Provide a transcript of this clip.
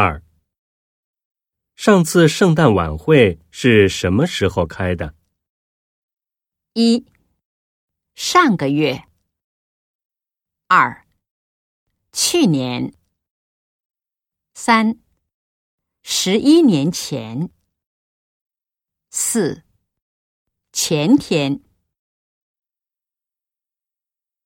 二。上次圣诞晚会是什么时候开的？一。上个月。二。去年。三。十一年前。四。前天。